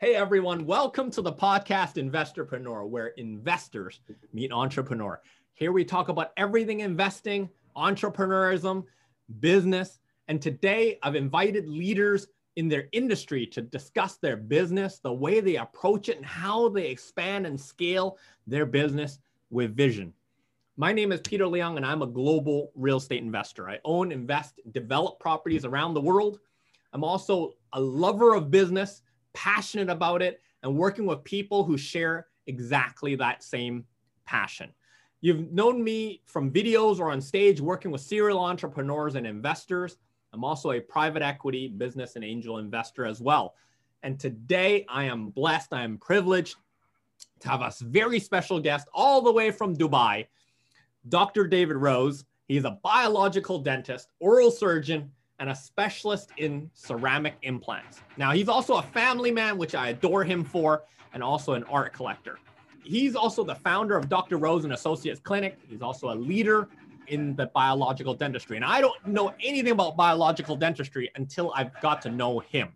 Hey everyone, welcome to the podcast Investorpreneur, where investors meet entrepreneur. Here we talk about everything investing, entrepreneurism, business, and today I've invited leaders in their industry to discuss their business, the way they approach it, and how they expand and scale their business with vision. My name is Peter Leung, and I'm a global real estate investor. I own, invest, develop properties around the world. I'm also a lover of business passionate about it, and working with people who share exactly that same passion. You've known me from videos or on stage working with serial entrepreneurs and investors. I'm also a private equity business and angel investor as well. And today I am blessed, I am privileged to have a very special guest all the way from Dubai, Dr. David Rose. He's a biological dentist, oral surgeon, and a specialist in ceramic implants. Now, he's also a family man, which I adore him for, and also an art collector. He's also the founder of Dr. Rose and Associates Clinic. He's also a leader in the biological dentistry. And I don't know anything about biological dentistry until I've got to know him.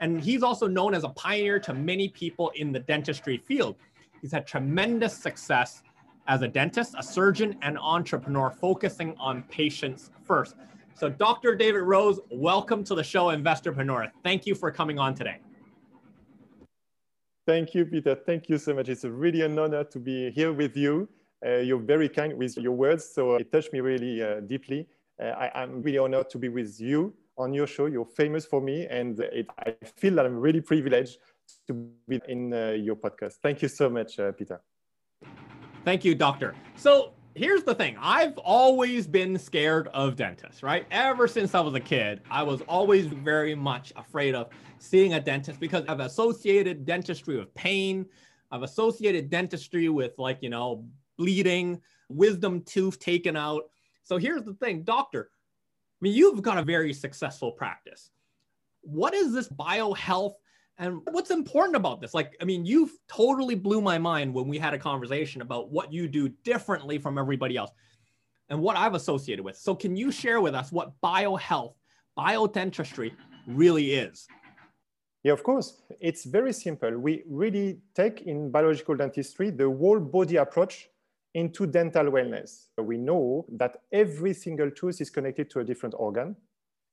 And he's also known as a pioneer to many people in the dentistry field. He's had tremendous success as a dentist, a surgeon, and entrepreneur, focusing on patients first. So, Dr. David Rose, welcome to the show, Investorpreneur. Thank you for coming on today. Thank you, Peter. Thank you so much. It's a really an honor to be here with you. Uh, you're very kind with your words, so it touched me really uh, deeply. Uh, I, am really honored to be with you on your show. You're famous for me, and it, I feel that I'm really privileged to be in uh, your podcast. Thank you so much, uh, Peter. Thank you, Doctor. So, here's the thing I've always been scared of dentists, right? Ever since I was a kid, I was always very much afraid of seeing a dentist because I've associated dentistry with pain. I've associated dentistry with, like, you know, bleeding, wisdom tooth taken out. So here's the thing, doctor. I mean, you've got a very successful practice. What is this biohealth and what's important about this? Like, I mean, you've totally blew my mind when we had a conversation about what you do differently from everybody else and what I've associated with. So, can you share with us what biohealth, biodentistry really is? Yeah, of course. It's very simple. We really take in biological dentistry the whole body approach into dental wellness. We know that every single tooth is connected to a different organ.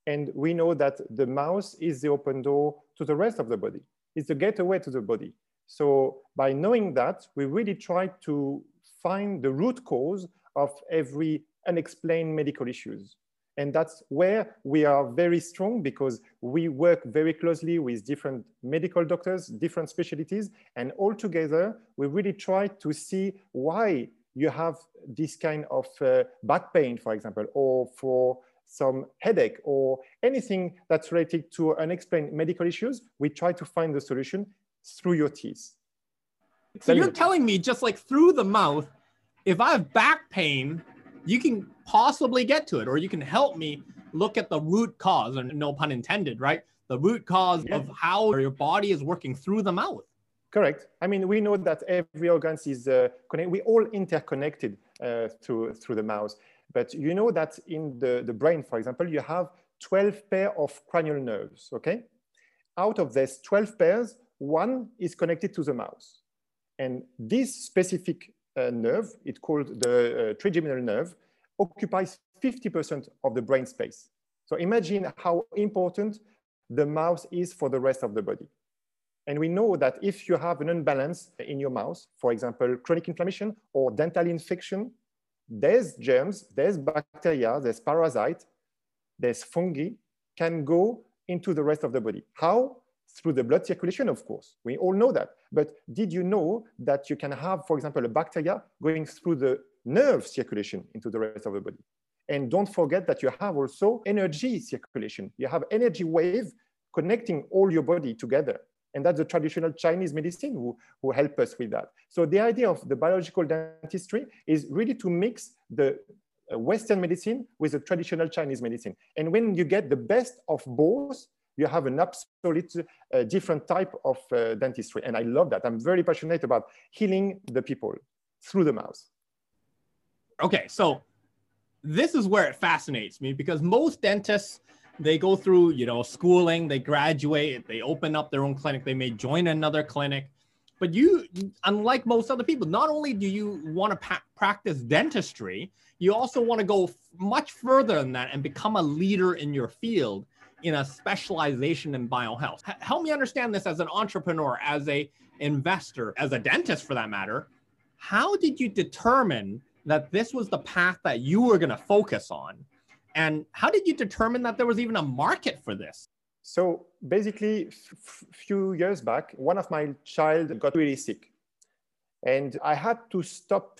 And we know that the mouth is the open door to the rest of the body. It's the gateway to the body. So by knowing that, we really try to find the root cause of every unexplained medical issues. And that's where we are very strong because we work very closely with different medical doctors, different specialties, and all together, we really try to see why you have this kind of uh, back pain, for example, or for some headache or anything that's related to unexplained medical issues, we try to find the solution through your teeth. So you're telling me just like through the mouth, if I have back pain, you can possibly get to it, or you can help me look at the root cause, and no pun intended, right? The root cause of how your body is working through the mouth. Correct. I mean, we know that every organ is uh, connected. We all interconnected uh, through through the mouth. But you know that in the, the brain, for example, you have 12 pair of cranial nerves, okay? Out of these 12 pairs, one is connected to the mouth. And this specific uh, nerve, it's called the uh, trigeminal nerve, occupies 50% of the brain space. So imagine how important the mouth is for the rest of the body. And we know that if you have an imbalance in your mouth, for example, chronic inflammation or dental infection, there's germs, there's bacteria, there's parasite, there's fungi can go into the rest of the body. How? Through the blood circulation, of course. We all know that. But did you know that you can have, for example, a bacteria going through the nerve circulation into the rest of the body? And don't forget that you have also energy circulation. You have energy wave connecting all your body together. And that's the traditional Chinese medicine who, who help us with that. So the idea of the biological dentistry is really to mix the uh, Western medicine with the traditional Chinese medicine. And when you get the best of both, you have an absolute uh, different type of uh, dentistry. And I love that. I'm very passionate about healing the people through the mouth. Okay, so this is where it fascinates me because most dentists they go through, you know, schooling, they graduate, they open up their own clinic, they may join another clinic. But you, unlike most other people, not only do you want to pa- practice dentistry, you also want to go f- much further than that and become a leader in your field in a specialization in biohealth. H- help me understand this as an entrepreneur, as a investor, as a dentist for that matter. How did you determine that this was the path that you were going to focus on? And how did you determine that there was even a market for this? So basically, a few years back, one of my child got really sick. And I had to stop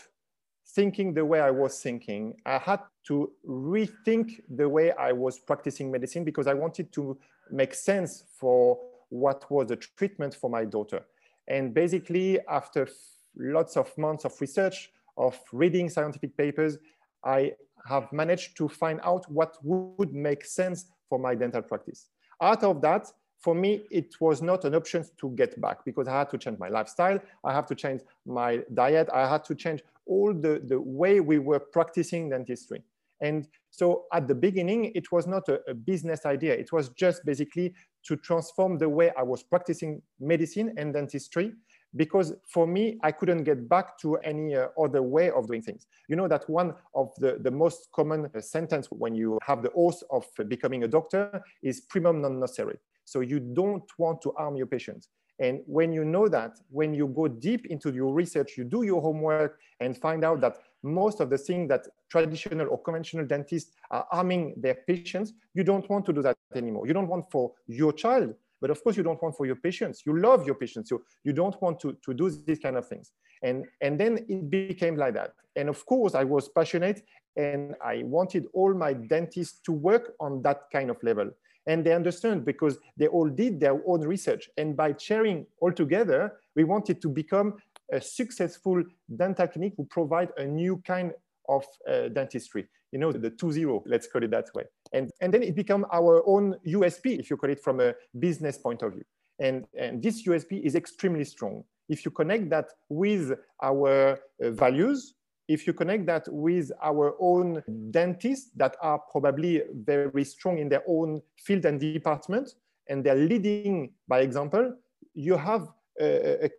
thinking the way I was thinking. I had to rethink the way I was practicing medicine because I wanted to make sense for what was the treatment for my daughter. And basically, after lots of months of research, of reading scientific papers, I have managed to find out what would make sense for my dental practice. Out of that, for me, it was not an option to get back because I had to change my lifestyle. I have to change my diet. I had to change all the, the way we were practicing dentistry. And so at the beginning, it was not a, a, business idea. It was just basically to transform the way I was practicing medicine and dentistry because for me, I couldn't get back to any uh, other way of doing things. You know that one of the, the most common uh, sentence when you have the oath of becoming a doctor is primum non nocere. So you don't want to harm your patients. And when you know that, when you go deep into your research, you do your homework and find out that most of the things that traditional or conventional dentists are harming their patients, you don't want to do that anymore. You don't want for your child, but of course you don't want for your patients. You love your patients, so you don't want to, to do these kind of things. And, and then it became like that. And of course I was passionate and I wanted all my dentists to work on that kind of level. And they understand because they all did their own research. And by sharing all together, we wanted to become a successful dental clinic who provide a new kind of uh, dentistry, you know, the 2.0, let's call it that way. And, and then it become our own USP, if you call it from a business point of view. And, and this USP is extremely strong. If you connect that with our uh, values, if you connect that with our own dentists that are probably very strong in their own field and department, and they're leading by example, you have a, a,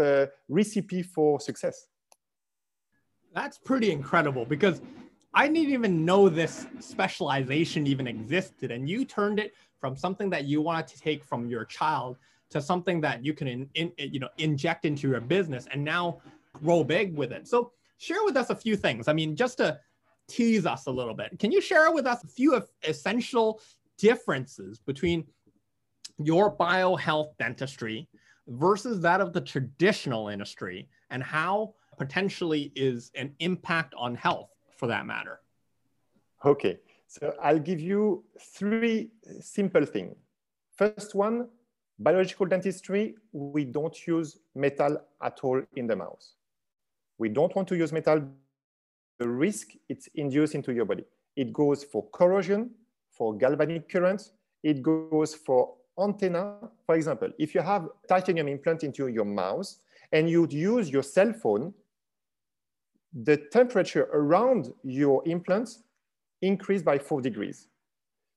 a recipe for success. That's pretty incredible because I didn't even know this specialization even existed. And you turned it from something that you wanted to take from your child to something that you can in, in, you know inject into your business and now grow big with it. So share with us a few things. I mean, just to tease us a little bit, can you share with us a few essential differences between your biohealth dentistry versus that of the traditional industry and how potentially is an impact on health for that matter? Okay, so I'll give you three simple things. First one, biological dentistry, we don't use metal at all in the mouth. We don't want to use metal. The risk it's induced into your body. It goes for corrosion, for galvanic current. It goes for antenna. For example, if you have titanium implant into your mouth and you'd use your cell phone, the temperature around your implants increase by four degrees.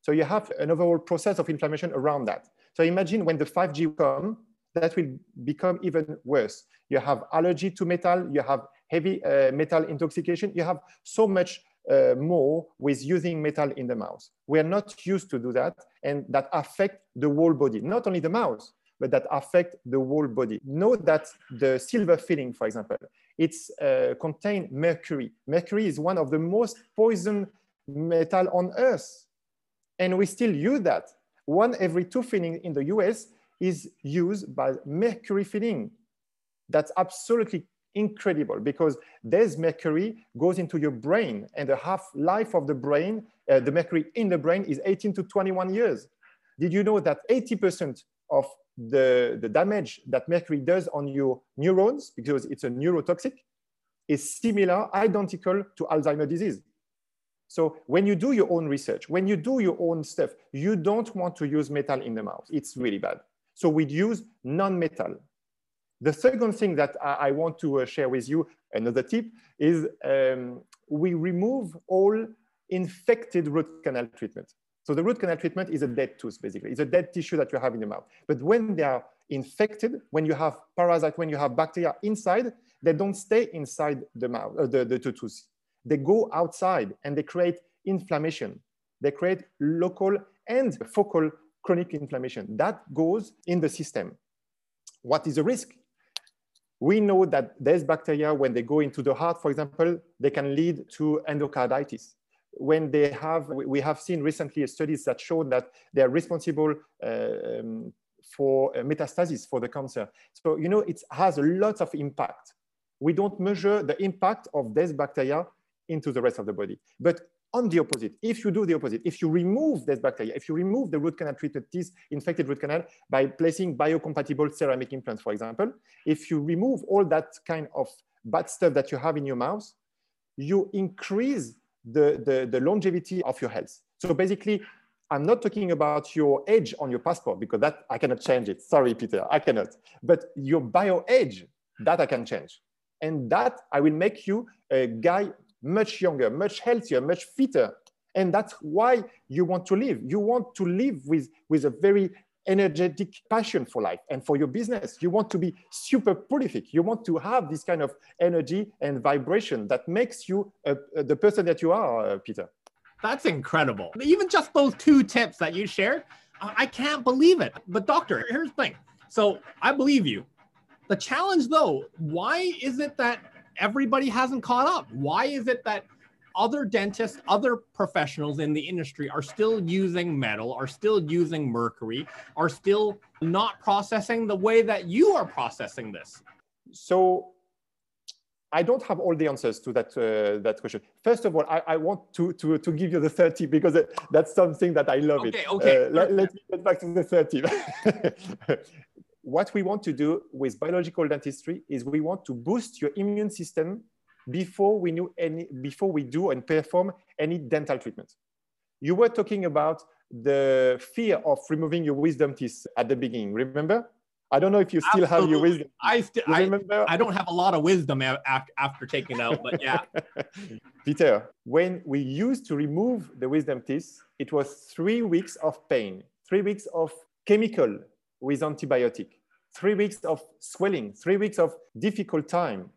So you have an overall process of inflammation around that. So imagine when the 5G come, that will become even worse. You have allergy to metal, you have heavy uh, metal intoxication, you have so much uh, more with using metal in the mouth. We are not used to do that, and that affect the whole body, not only the mouth, but that affect the whole body. Know that the silver filling, for example, it's uh, contain mercury. Mercury is one of the most poison metal on earth, and we still use that. One every two filling in the US is used by mercury filling. That's absolutely incredible because this mercury goes into your brain and the half-life of the brain, uh, the mercury in the brain is 18 to 21 years. Did you know that 80% of the, the damage that mercury does on your neurons, because it's a neurotoxic, is similar, identical to Alzheimer's disease. So when you do your own research, when you do your own stuff, you don't want to use metal in the mouth. It's really bad. So we'd use non-metal. The second thing that I, want to uh, share with you, another tip, is um, we remove all infected root canal treatment. So the root canal treatment is a dead tooth, basically. It's a dead tissue that you have in the mouth. But when they are infected, when you have parasite, when you have bacteria inside, they don't stay inside the mouth, uh, the, the tooth. They go outside and they create inflammation. They create local and focal chronic inflammation. That goes in the system. What is the risk? We know that there's bacteria, when they go into the heart, for example, they can lead to endocarditis. When they have, we have seen recently studies that show that they are responsible uh, um, for metastasis for the cancer. So, you know, it has a lot of impact. We don't measure the impact of these bacteria into the rest of the body. But on the opposite, if you do the opposite, if you remove this bacteria, if you remove the root canal treated teeth, infected root canal by placing biocompatible ceramic implants, for example, if you remove all that kind of bad stuff that you have in your mouth, you increase the, the, the longevity of your health. So basically, I'm not talking about your age on your passport because that I cannot change it. Sorry, Peter, I cannot. But your bio age, that I can change. And that I will make you a guy much younger, much healthier, much fitter. And that's why you want to live. You want to live with, with a very energetic passion for life and for your business. You want to be super prolific. You want to have this kind of energy and vibration that makes you uh, uh, the person that you are, uh, Peter. That's incredible. Even just those two tips that you shared, I can't believe it. But, doctor, here's the thing. So I believe you. The challenge, though, why is it that everybody hasn't caught up. Why is it that other dentists, other professionals in the industry are still using metal, are still using mercury, are still not processing the way that you are processing this? So I don't have all the answers to that, uh, that question. First of all, I, I, want to, to, to give you the 30 because that's something that I love okay, it. Okay, uh, let, let me get back to the 30. what we want to do with biological dentistry is we want to boost your immune system before we, knew any, before we do and perform any dental treatment. You were talking about the fear of removing your wisdom teeth at the beginning, remember? I don't know if you still Absolutely. have your wisdom. I still I, remember. I don't have a lot of wisdom after taking out, but yeah. Peter, when we used to remove the wisdom teeth, it was three weeks of pain, three weeks of chemical with antibiotic, three weeks of swelling, three weeks of difficult time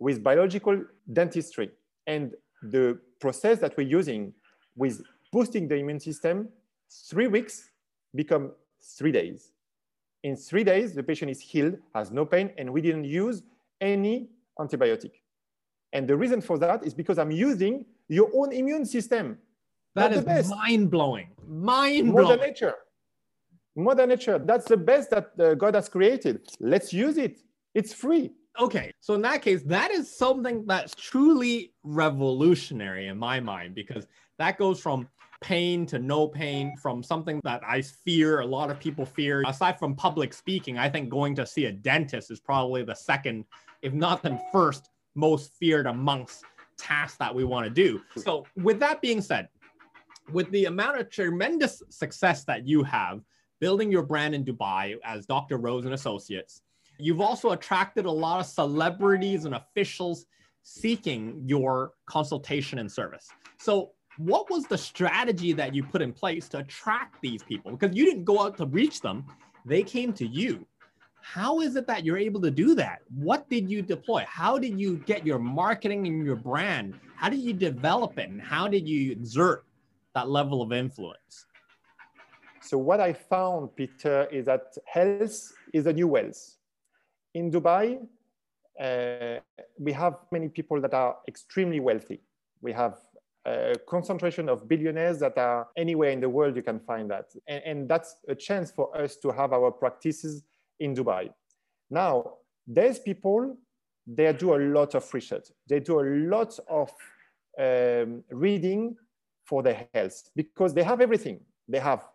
with biological dentistry. And the process that we're using with boosting the immune system, three weeks become three days. In three days, the patient is healed, has no pain, and we didn't use any antibiotic. And the reason for that is because I'm using your own immune system. That is mind blowing. Mind blowing. Mother Nature. Mother Nature, that's the best that uh, God has created. Let's use it. It's free. Okay, so in that case, that is something that's truly revolutionary in my mind because that goes from pain to no pain, from something that I fear, a lot of people fear. Aside from public speaking, I think going to see a dentist is probably the second, if not the first, most feared amongst tasks that we want to do. So, with that being said, with the amount of tremendous success that you have, building your brand in Dubai as Dr. Rose and Associates. You've also attracted a lot of celebrities and officials seeking your consultation and service. So, what was the strategy that you put in place to attract these people? Because you didn't go out to reach them, they came to you. How is it that you're able to do that? What did you deploy? How did you get your marketing and your brand? How did you develop it? And how did you exert that level of influence? So what I found, Peter, is that health is a new wealth. In Dubai, uh, we have many people that are extremely wealthy. We have a concentration of billionaires that are anywhere in the world you can find that. And, and that's a chance for us to have our practices in Dubai. Now, there's people, they do a lot of research. They do a lot of um, reading for their health because they have everything. They have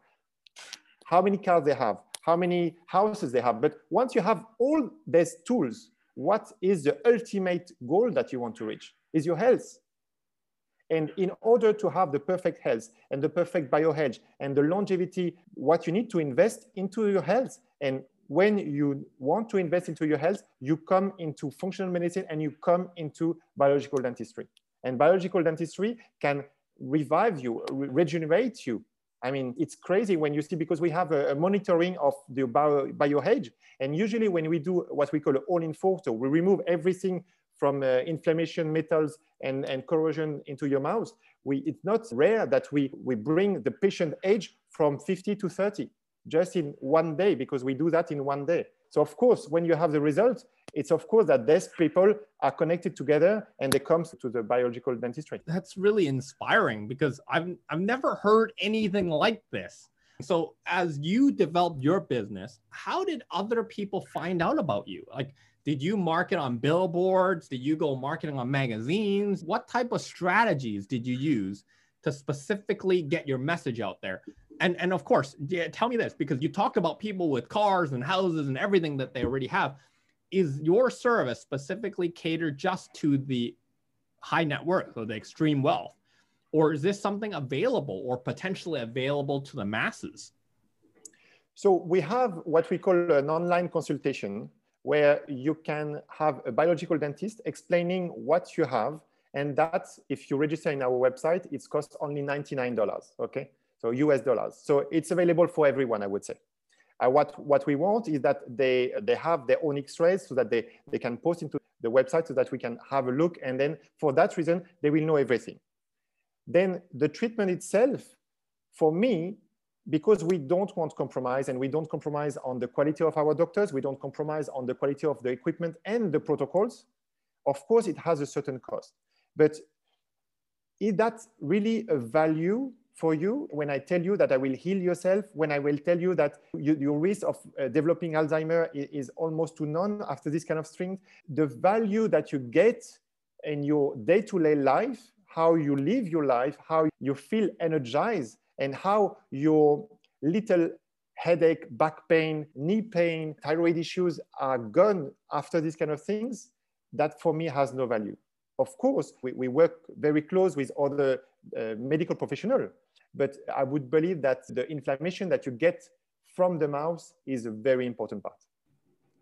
how many cars they have, how many houses they have. But once you have all these tools, what is the ultimate goal that you want to reach? Is your health. And in order to have the perfect health and the perfect biohedge and the longevity, what you need to invest into your health. And when you want to invest into your health, you come into functional medicine and you come into biological dentistry. And biological dentistry can revive you, re regenerate you, I mean, it's crazy when you see because we have a, a monitoring of the bio, age. And usually when we do what we call all in so we remove everything from uh, inflammation, metals, and, and corrosion into your mouth, we, it's not rare that we, we bring the patient age from 50 to 30 just in one day because we do that in one day. So of course, when you have the results, it's of course that these people are connected together and they come to the biological dentistry. That's really inspiring because I've, I've never heard anything like this. So as you developed your business, how did other people find out about you? Like, did you market on billboards? Did you go marketing on magazines? What type of strategies did you use to specifically get your message out there? And and of course, yeah, tell me this because you talked about people with cars and houses and everything that they already have. Is your service specifically catered just to the high net worth or the extreme wealth? Or is this something available or potentially available to the masses? So we have what we call an online consultation where you can have a biological dentist explaining what you have. And that, if you register in our website, it's cost only $99, okay? So US dollars. So it's available for everyone, I would say. Uh, what, what we want is that they, they have their own x-rays so that they, they can post into the website so that we can have a look. And then for that reason, they will know everything. Then the treatment itself, for me, because we don't want compromise and we don't compromise on the quality of our doctors, we don't compromise on the quality of the equipment and the protocols, of course it has a certain cost. But is that really a value for you when I tell you that I will heal yourself, when I will tell you that you, your risk of uh, developing Alzheimer is, is, almost to none after this kind of string, the value that you get in your day-to-day life, how you live your life, how you feel energized, and how your little headache, back pain, knee pain, thyroid issues are gone after these kind of things, that for me has no value. Of course, we, we work very close with other uh, medical professionals, but I would believe that the inflammation that you get from the mouth is a very important part.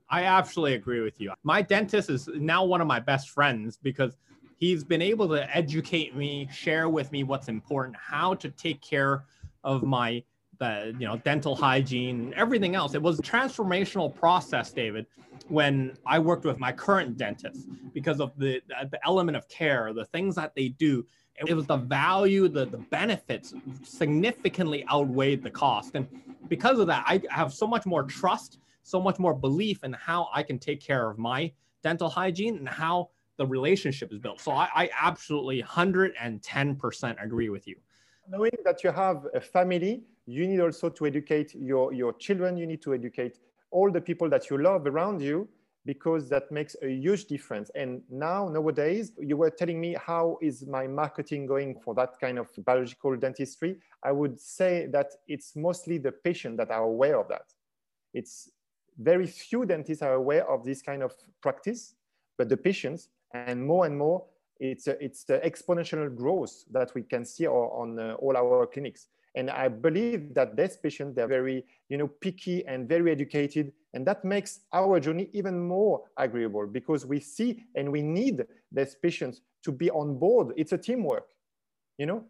I absolutely agree with you. My dentist is now one of my best friends because he's been able to educate me, share with me what's important, how to take care of my the you know dental hygiene, everything else. It was a transformational process, David, when I worked with my current dentist because of the the element of care, the things that they do. It was the value, the, the benefits significantly outweighed the cost. And because of that, I have so much more trust, so much more belief in how I can take care of my dental hygiene and how the relationship is built. So I, I absolutely 110% agree with you. Knowing that you have a family, you need also to educate your, your children, you need to educate all the people that you love around you because that makes a huge difference. And now, nowadays, you were telling me how is my marketing going for that kind of biological dentistry. I would say that it's mostly the patient that are aware of that. It's very few dentists are aware of this kind of practice, but the patients and more and more it's a, it's the exponential growth that we can see on uh, all our clinics and i believe that these patients they're very you know picky and very educated and that makes our journey even more agreeable because we see and we need these patients to be on board it's a teamwork you know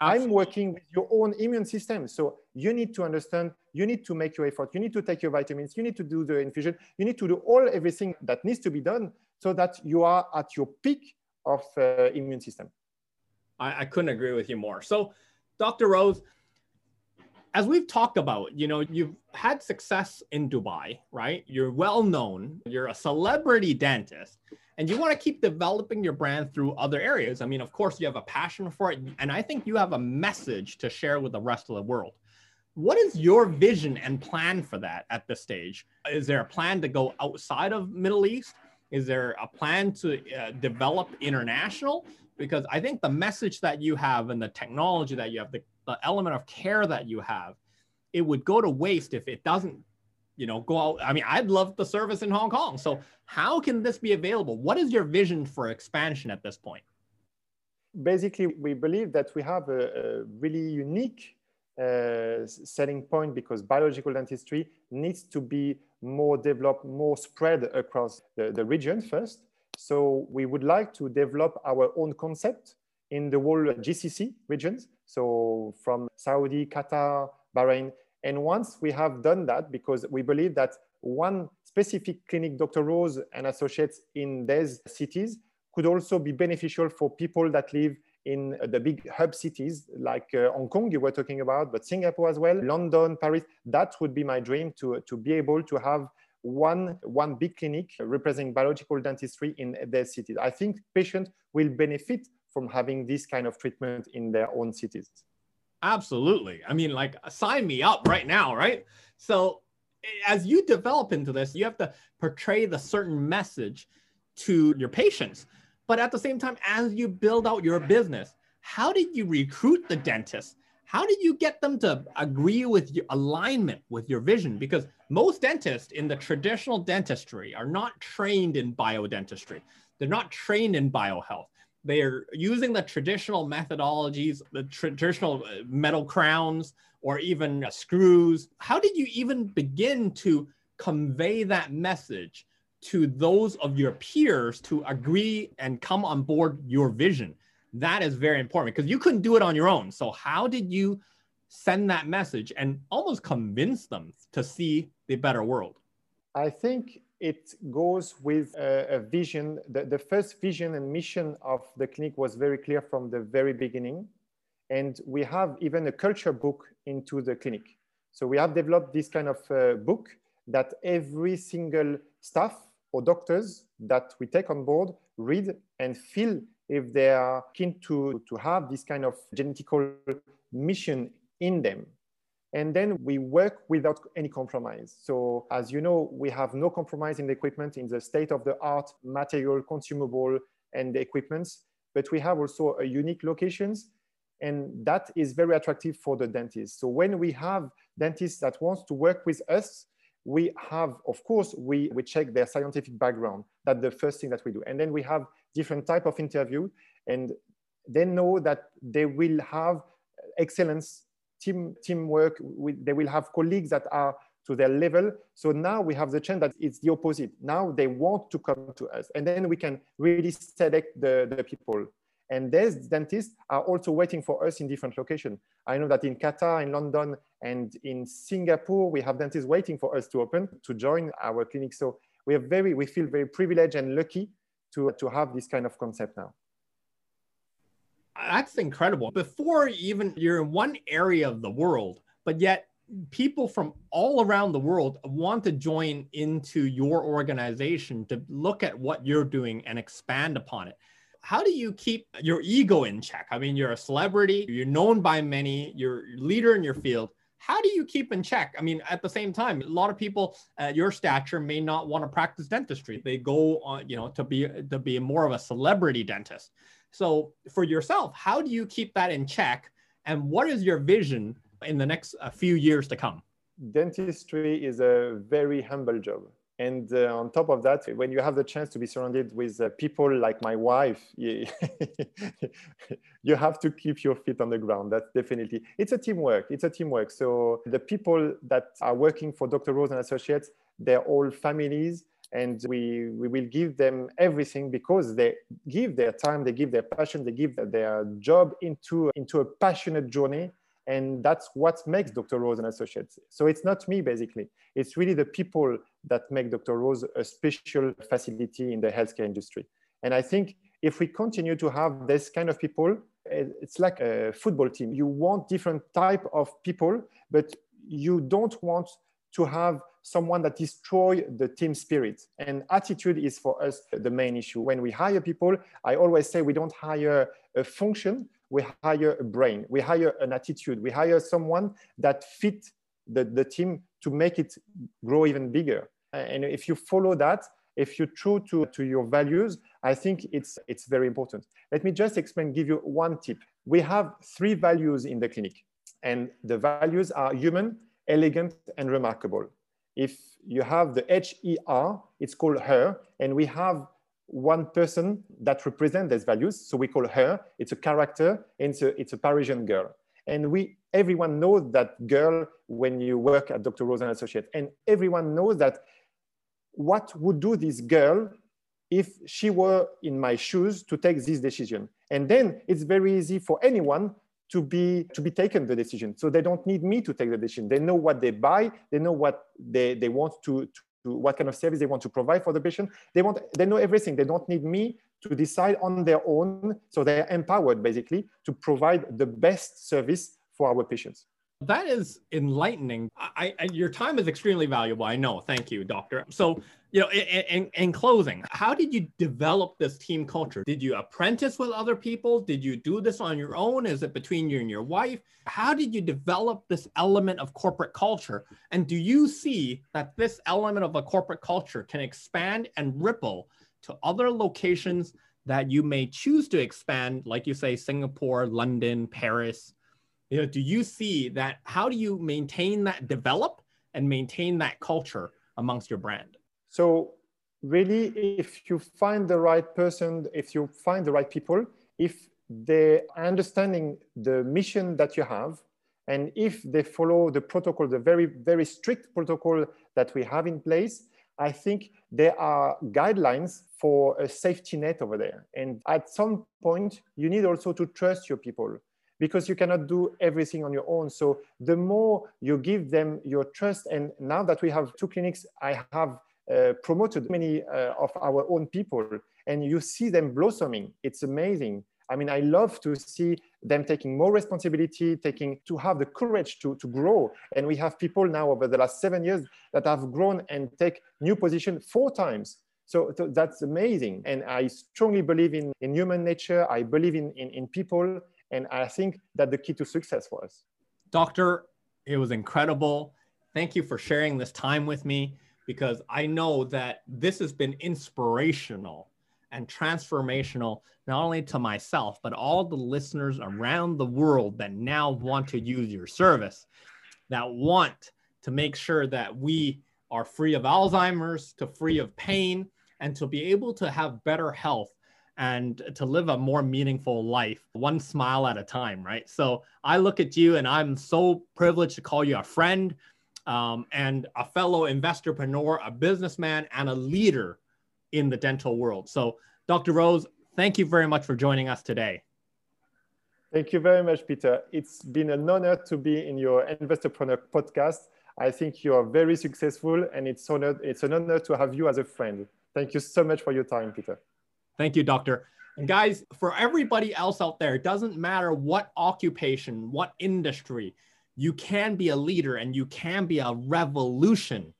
Absolutely. i'm working with your own immune system so you need to understand you need to make your effort you need to take your vitamins you need to do the infusion you need to do all everything that needs to be done so that you are at your peak of uh, immune system. I, I couldn't agree with you more. So, Dr. Rose, as we've talked about, you know, you've had success in Dubai, right? You're well known, you're a celebrity dentist, and you want to keep developing your brand through other areas. I mean, of course, you have a passion for it, and I think you have a message to share with the rest of the world. What is your vision and plan for that at this stage? Is there a plan to go outside of Middle East? Is there a plan to uh, develop international? Because I think the message that you have and the technology that you have, the, the element of care that you have, it would go to waste if it doesn't you know go out i mean i'd love the service in hong kong so how can this be available what is your vision for expansion at this point basically we believe that we have a, a really unique uh, selling point because biological dentistry needs to be more developed, more spread across the, the region first. So we would like to develop our own concept in the whole GCC regions. So from Saudi, Qatar, Bahrain. And once we have done that, because we believe that one specific clinic, Dr. Rose and Associates in these cities could also be beneficial for people that live in the big hub cities like uh, Hong Kong you were talking about, but Singapore as well, London, Paris. That would be my dream to, to be able to have one, one big clinic representing biological dentistry in their cities. I think patients will benefit from having this kind of treatment in their own cities. Absolutely. I mean, like, sign me up right now, right? So, as you develop into this, you have to portray the certain message to your patients. But at the same time, as you build out your business, how did you recruit the dentists? How did you get them to agree with your alignment with your vision? Because most dentists in the traditional dentistry are not trained in biodentistry. They're not trained in biohealth. They are using the traditional methodologies, the traditional uh, metal crowns, or even screws. How did you even begin to convey that message to those of your peers to agree and come on board your vision. That is very important because you couldn't do it on your own. So, how did you send that message and almost convince them to see the better world? I think it goes with a, a vision. The, the first vision and mission of the clinic was very clear from the very beginning. And we have even a culture book into the clinic. So we have developed this kind of uh, book that every single staff or doctors that we take on board read and feel if they are keen to, to have this kind of genetical mission in them. And then we work without any compromise. So as you know, we have no compromise in the equipment, in the state of the art, material, consumable, and the equipments, but we have also a unique locations and that is very attractive for the dentist. So when we have dentists that wants to work with us, we have, of course, we, we check their scientific background. That's the first thing that we do. And then we have different type of interview and they know that they will have excellence, team, teamwork. They will have colleagues that are to their level. So now we have the chance that it's the opposite. Now they want to come to us. And then we can really select the, the people and these dentists are also waiting for us in different locations. I know that in Qatar, in London, and in Singapore, we have dentists waiting for us to open to join our clinic. So we are very, we feel very privileged and lucky to, to have this kind of concept now. That's incredible. Before even you're in one area of the world, but yet people from all around the world want to join into your organization to look at what you're doing and expand upon it how do you keep your ego in check? I mean, you're a celebrity, you're known by many, you're a leader in your field. How do you keep in check? I mean, at the same time, a lot of people at your stature may not want to practice dentistry. They go on, you know, to be to be more of a celebrity dentist. So for yourself, how do you keep that in check? And what is your vision in the next uh, few years to come? Dentistry is a very humble job and uh, on top of that, when you have the chance to be surrounded with uh, people like my wife, you, you have to keep your feet on the ground. That's definitely, it's a teamwork. It's a teamwork. So the people that are working for Dr. Rose and Associates, they're all families and we, we will give them everything because they give their time, they give their passion, they give their job into, into a passionate journey and that's what makes Dr. Rose and Associates. So it's not me, basically. It's really the people that make Dr. Rose a special facility in the healthcare industry. And I think if we continue to have this kind of people, it's like a football team. You want different type of people, but you don't want to have someone that destroy the team spirit and attitude is for us the main issue when we hire people i always say we don't hire a function we hire a brain, we hire an attitude, we hire someone that fit the, the team to make it grow even bigger. And if you follow that, if you're true to, to your values, I think it's, it's very important. Let me just explain, give you one tip. We have three values in the clinic, and the values are human, elegant, and remarkable. If you have the H-E-R, it's called her, and we have one person that represents these values. So we call her, it's a character, and it's a, it's a Parisian girl. And we, everyone knows that girl when you work at Dr. Rose and Associates. And everyone knows that what would do this girl if she were in my shoes to take this decision. And then it's very easy for anyone to be to be taken the decision so they don't need me to take the decision they know what they buy they know what they, they want to, to what kind of service they want to provide for the patient they want they know everything they don't need me to decide on their own so they're empowered basically to provide the best service for our patients that is enlightening. I, I, your time is extremely valuable. I know. Thank you, doctor. So, you know, in, in, in, closing, how did you develop this team culture? Did you apprentice with other people? Did you do this on your own? Is it between you and your wife? How did you develop this element of corporate culture? And do you see that this element of a corporate culture can expand and ripple to other locations that you may choose to expand, like you say, Singapore, London, Paris? you know do you see that how do you maintain that develop and maintain that culture amongst your brand so really if you find the right person if you find the right people if they are understanding the mission that you have and if they follow the protocol the very very strict protocol that we have in place i think there are guidelines for a safety net over there and at some point you need also to trust your people because you cannot do everything on your own. So the more you give them your trust, and now that we have two clinics, I have promoted many uh, of our own people, and you see them blossoming. It's amazing. I mean, I love to see them taking more responsibility, taking to have the courage to, to grow. And we have people now over the last seven years that have grown and take new position four times. So, so that's amazing. And I strongly believe in, in human nature. I believe in, in, in people. And I think that the key to success us. Doctor, it was incredible. Thank you for sharing this time with me because I know that this has been inspirational and transformational, not only to myself, but all the listeners around the world that now want to use your service, that want to make sure that we are free of Alzheimer's, to free of pain, and to be able to have better health and to live a more meaningful life, one smile at a time, right? So I look at you and I'm so privileged to call you a friend um, and a fellow investorpreneur, a businessman, and a leader in the dental world. So, Dr. Rose, thank you very much for joining us today. Thank you very much, Peter. It's been an honor to be in your Investorpreneur podcast. I think you are very successful, and it's, honored, it's an honor to have you as a friend. Thank you so much for your time, Peter. Thank you, doctor. And guys, for everybody else out there, it doesn't matter what occupation, what industry, you can be a leader and you can be a revolution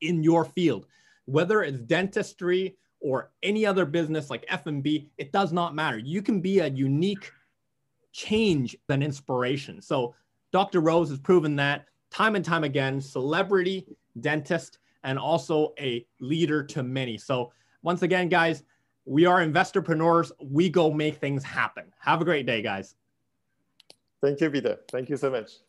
in your field. Whether it's dentistry or any other business like F&B, it does not matter. You can be a unique change and inspiration. So Dr. Rose has proven that time and time again, celebrity, dentist, and also a leader to many. So once again, guys, we are investorpreneurs. We go make things happen. Have a great day, guys. Thank you, Peter. Thank you so much.